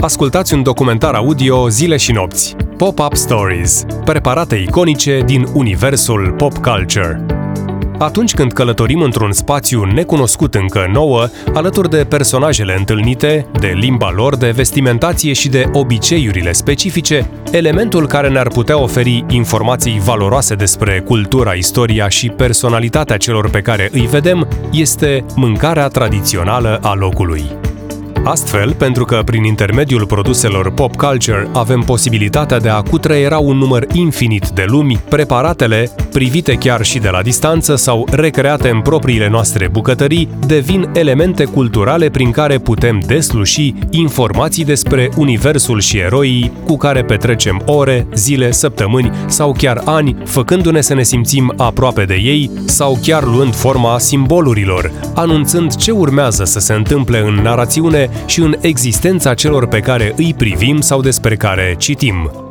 Ascultați un documentar audio zile și nopți. Pop-up Stories, preparate iconice din universul pop culture. Atunci când călătorim într-un spațiu necunoscut încă nouă, alături de personajele întâlnite, de limba lor, de vestimentație și de obiceiurile specifice, elementul care ne-ar putea oferi informații valoroase despre cultura, istoria și personalitatea celor pe care îi vedem este mâncarea tradițională a locului. Astfel, pentru că prin intermediul produselor pop culture avem posibilitatea de a cutreiera un număr infinit de lumi, preparatele, privite chiar și de la distanță sau recreate în propriile noastre bucătării, devin elemente culturale prin care putem desluși informații despre universul și eroii cu care petrecem ore, zile, săptămâni sau chiar ani, făcându-ne să ne simțim aproape de ei sau chiar luând forma simbolurilor, anunțând ce urmează să se întâmple în narațiune și în existența celor pe care îi privim sau despre care citim.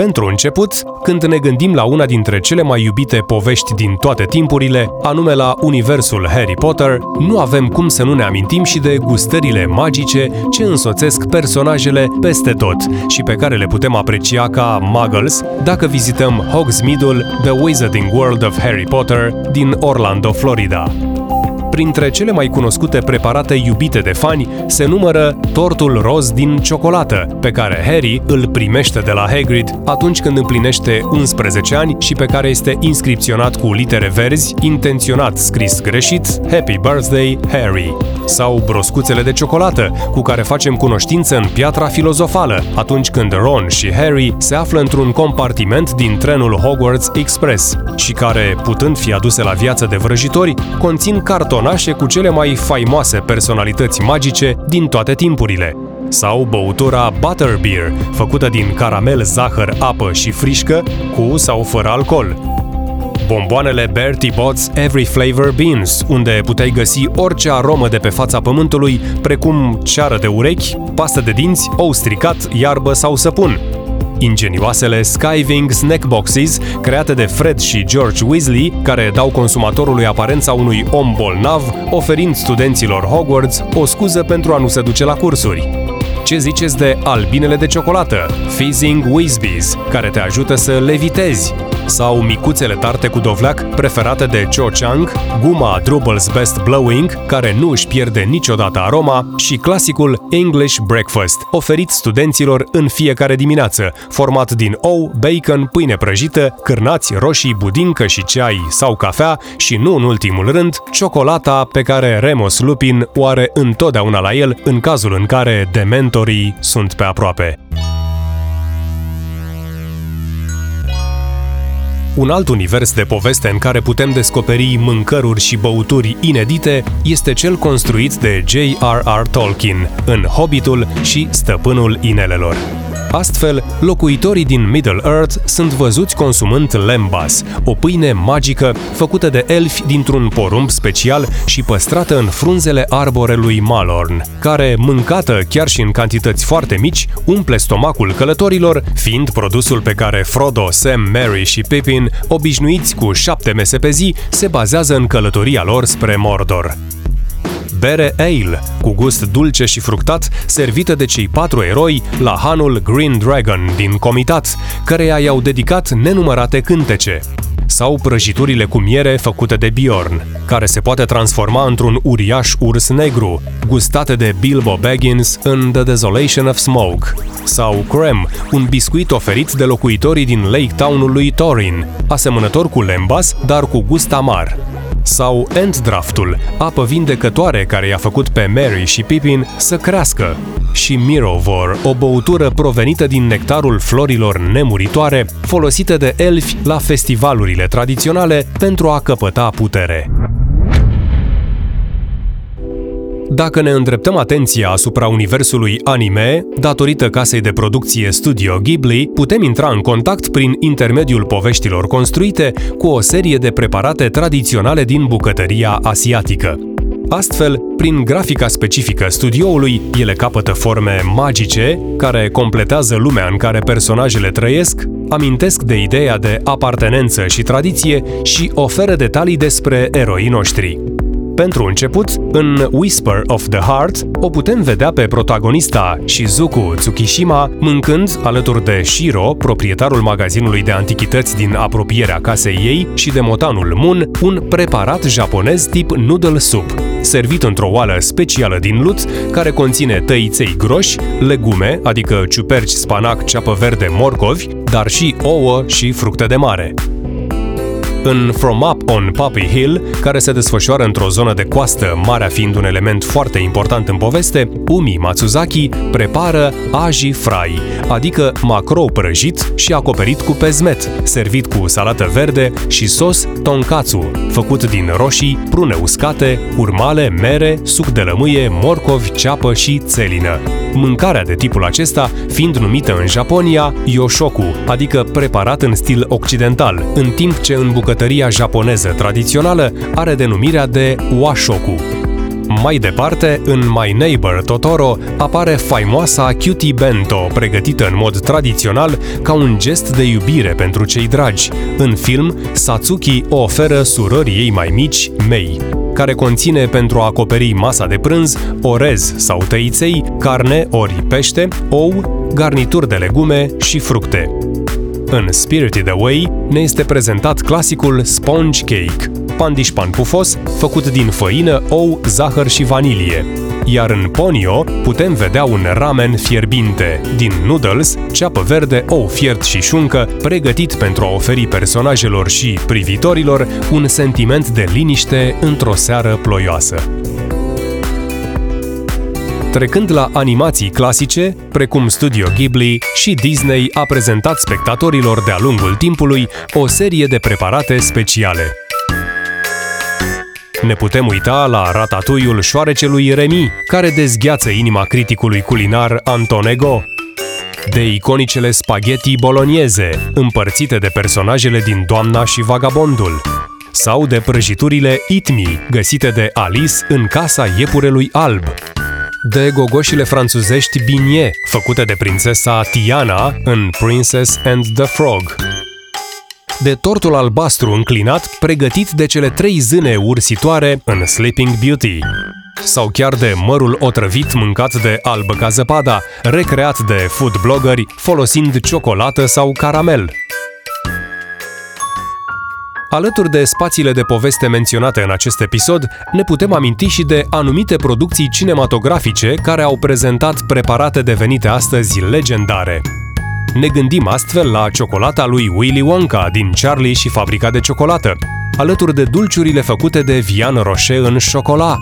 Pentru început, când ne gândim la una dintre cele mai iubite povești din toate timpurile, anume la universul Harry Potter, nu avem cum să nu ne amintim și de gustările magice ce însoțesc personajele peste tot și pe care le putem aprecia ca muggles dacă vizităm Hogsmeade-ul The Wizarding World of Harry Potter din Orlando, Florida. Printre cele mai cunoscute preparate iubite de fani se numără tortul roz din ciocolată, pe care Harry îl primește de la Hagrid atunci când împlinește 11 ani și pe care este inscripționat cu litere verzi, intenționat scris greșit, Happy Birthday, Harry. Sau broscuțele de ciocolată, cu care facem cunoștință în piatra filozofală, atunci când Ron și Harry se află într-un compartiment din trenul Hogwarts Express și care, putând fi aduse la viață de vrăjitori, conțin cartonașe orașe cu cele mai faimoase personalități magice din toate timpurile. Sau băutura Butterbeer, făcută din caramel, zahăr, apă și frișcă, cu sau fără alcool. Bomboanele Bertie Bott's Every Flavor Beans, unde puteai găsi orice aromă de pe fața pământului, precum ceară de urechi, pastă de dinți, ou stricat, iarbă sau săpun, Ingenioasele Skywing Snack Boxes, create de Fred și George Weasley, care dau consumatorului aparența unui om bolnav, oferind studenților Hogwarts o scuză pentru a nu se duce la cursuri. Ce ziceți de albinele de ciocolată, Fizzing Whizbees, care te ajută să levitezi? Sau micuțele tarte cu dovleac preferate de Cho Chang, guma Drubble's Best Blowing, care nu își pierde niciodată aroma, și clasicul English Breakfast, oferit studenților în fiecare dimineață, format din ou, bacon, pâine prăjită, cârnați, roșii, budincă și ceai sau cafea și, nu în ultimul rând, ciocolata pe care Remus Lupin o are întotdeauna la el în cazul în care dementorii sunt pe aproape. Un alt univers de poveste în care putem descoperi mâncăruri și băuturi inedite este cel construit de J.R.R. Tolkien în Hobbitul și Stăpânul Inelelor. Astfel, locuitorii din Middle-earth sunt văzuți consumând lembas, o pâine magică făcută de elfi dintr-un porumb special și păstrată în frunzele arborelui Malorn, care, mâncată chiar și în cantități foarte mici, umple stomacul călătorilor, fiind produsul pe care Frodo, Sam, Mary și Pippin, obișnuiți cu șapte mese pe zi, se bazează în călătoria lor spre Mordor bere ale, cu gust dulce și fructat, servită de cei patru eroi la hanul Green Dragon din Comitat, căreia i-au dedicat nenumărate cântece sau prăjiturile cu miere făcute de Bjorn, care se poate transforma într-un uriaș urs negru, gustate de Bilbo Baggins în The Desolation of Smoke, sau Creme, un biscuit oferit de locuitorii din Lake Town-ul lui Thorin, asemănător cu lembas, dar cu gust amar sau Entdraftul, apă vindecătoare care i-a făcut pe Mary și Pippin să crească, și Mirovor, o băutură provenită din nectarul florilor nemuritoare, folosită de elfi la festivalurile tradiționale pentru a căpăta putere. Dacă ne îndreptăm atenția asupra universului anime, datorită casei de producție Studio Ghibli, putem intra în contact prin intermediul poveștilor construite cu o serie de preparate tradiționale din bucătăria asiatică. Astfel, prin grafica specifică studioului, ele capătă forme magice, care completează lumea în care personajele trăiesc, amintesc de ideea de apartenență și tradiție și oferă detalii despre eroii noștri. Pentru început, în Whisper of the Heart, o putem vedea pe protagonista Shizuku Tsukishima mâncând, alături de Shiro, proprietarul magazinului de antichități din apropierea casei ei, și de motanul Mun, un preparat japonez tip noodle soup, servit într-o oală specială din lut, care conține tăiței groși, legume, adică ciuperci, spanac, ceapă verde, morcovi, dar și ouă și fructe de mare. În From Up on Poppy Hill, care se desfășoară într-o zonă de coastă, marea fiind un element foarte important în poveste, Umi Matsuzaki prepară aji fry, adică macrou prăjit și acoperit cu pezmet, servit cu salată verde și sos tonkatsu, făcut din roșii, prune uscate, urmale, mere, suc de lămâie, morcovi, ceapă și țelină. Mâncarea de tipul acesta fiind numită în Japonia yoshoku, adică preparat în stil occidental, în timp ce în bucătărie bucătăria japoneză tradițională are denumirea de washoku. Mai departe, în My Neighbor Totoro apare faimoasa Cutie Bento, pregătită în mod tradițional ca un gest de iubire pentru cei dragi. În film, Satsuki o oferă surorii ei mai mici, Mei, care conține pentru a acoperi masa de prânz orez sau tăiței, carne ori pește, ou, garnituri de legume și fructe. În Spirited Away ne este prezentat clasicul sponge cake, pandișpan pufos, făcut din făină, ou, zahăr și vanilie. Iar în Ponyo putem vedea un ramen fierbinte, din noodles, ceapă verde, ou fiert și șuncă, pregătit pentru a oferi personajelor și privitorilor un sentiment de liniște într-o seară ploioasă. Trecând la animații clasice, precum Studio Ghibli și Disney a prezentat spectatorilor de-a lungul timpului o serie de preparate speciale. Ne putem uita la ratatuiul șoarecelui Remi, care dezgheață inima criticului culinar Antonego, de iconicele spaghetti bolognese, împărțite de personajele din Doamna și Vagabondul, sau de prăjiturile Itmi, găsite de Alice în casa iepurelui alb, de gogoșile franțuzești Binie, făcute de prințesa Tiana în Princess and the Frog, de tortul albastru înclinat pregătit de cele trei zâne ursitoare în Sleeping Beauty, sau chiar de mărul otrăvit mâncat de albă ca zăpada, recreat de food bloggeri folosind ciocolată sau caramel. Alături de spațiile de poveste menționate în acest episod, ne putem aminti și de anumite producții cinematografice care au prezentat preparate devenite astăzi legendare. Ne gândim astfel la ciocolata lui Willy Wonka din Charlie și Fabrica de Ciocolată, alături de dulciurile făcute de Vian Rocher în șocolat,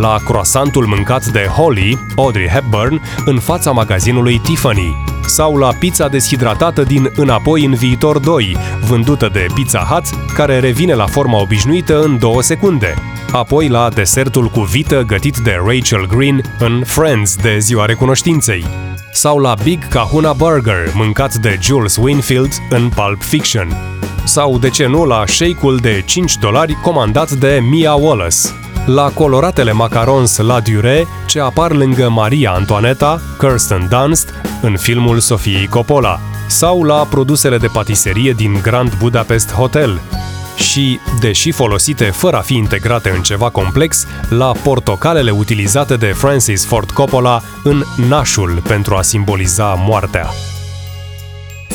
la croasantul mâncat de Holly, Audrey Hepburn, în fața magazinului Tiffany, sau la pizza deshidratată din Înapoi în viitor 2, vândută de Pizza Hut, care revine la forma obișnuită în două secunde. Apoi la desertul cu vită gătit de Rachel Green în Friends de Ziua Recunoștinței. Sau la Big Kahuna Burger, mâncat de Jules Winfield în Pulp Fiction. Sau, de ce nu, la shake-ul de 5 dolari comandat de Mia Wallace. La coloratele macarons La Dure ce apar lângă Maria Antoaneta, Kirsten Dunst, în filmul Sofiei Coppola, sau la produsele de patiserie din Grand Budapest Hotel, și, deși folosite fără a fi integrate în ceva complex, la portocalele utilizate de Francis Ford Coppola în Nașul pentru a simboliza moartea.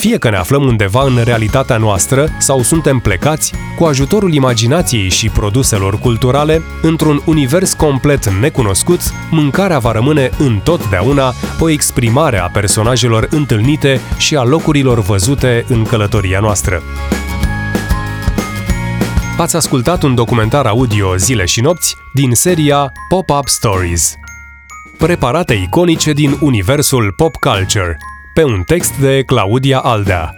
Fie că ne aflăm undeva în realitatea noastră sau suntem plecați, cu ajutorul imaginației și produselor culturale, într-un univers complet necunoscut, mâncarea va rămâne întotdeauna o exprimare a personajelor întâlnite și a locurilor văzute în călătoria noastră. Ați ascultat un documentar audio Zile și nopți din seria Pop-Up Stories. Preparate iconice din universul pop culture – pe un text de Claudia Aldea.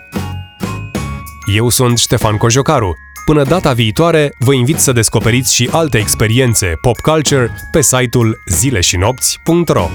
Eu sunt Ștefan Cojocaru. Până data viitoare, vă invit să descoperiți și alte experiențe pop culture pe site-ul zileșinopți.ro.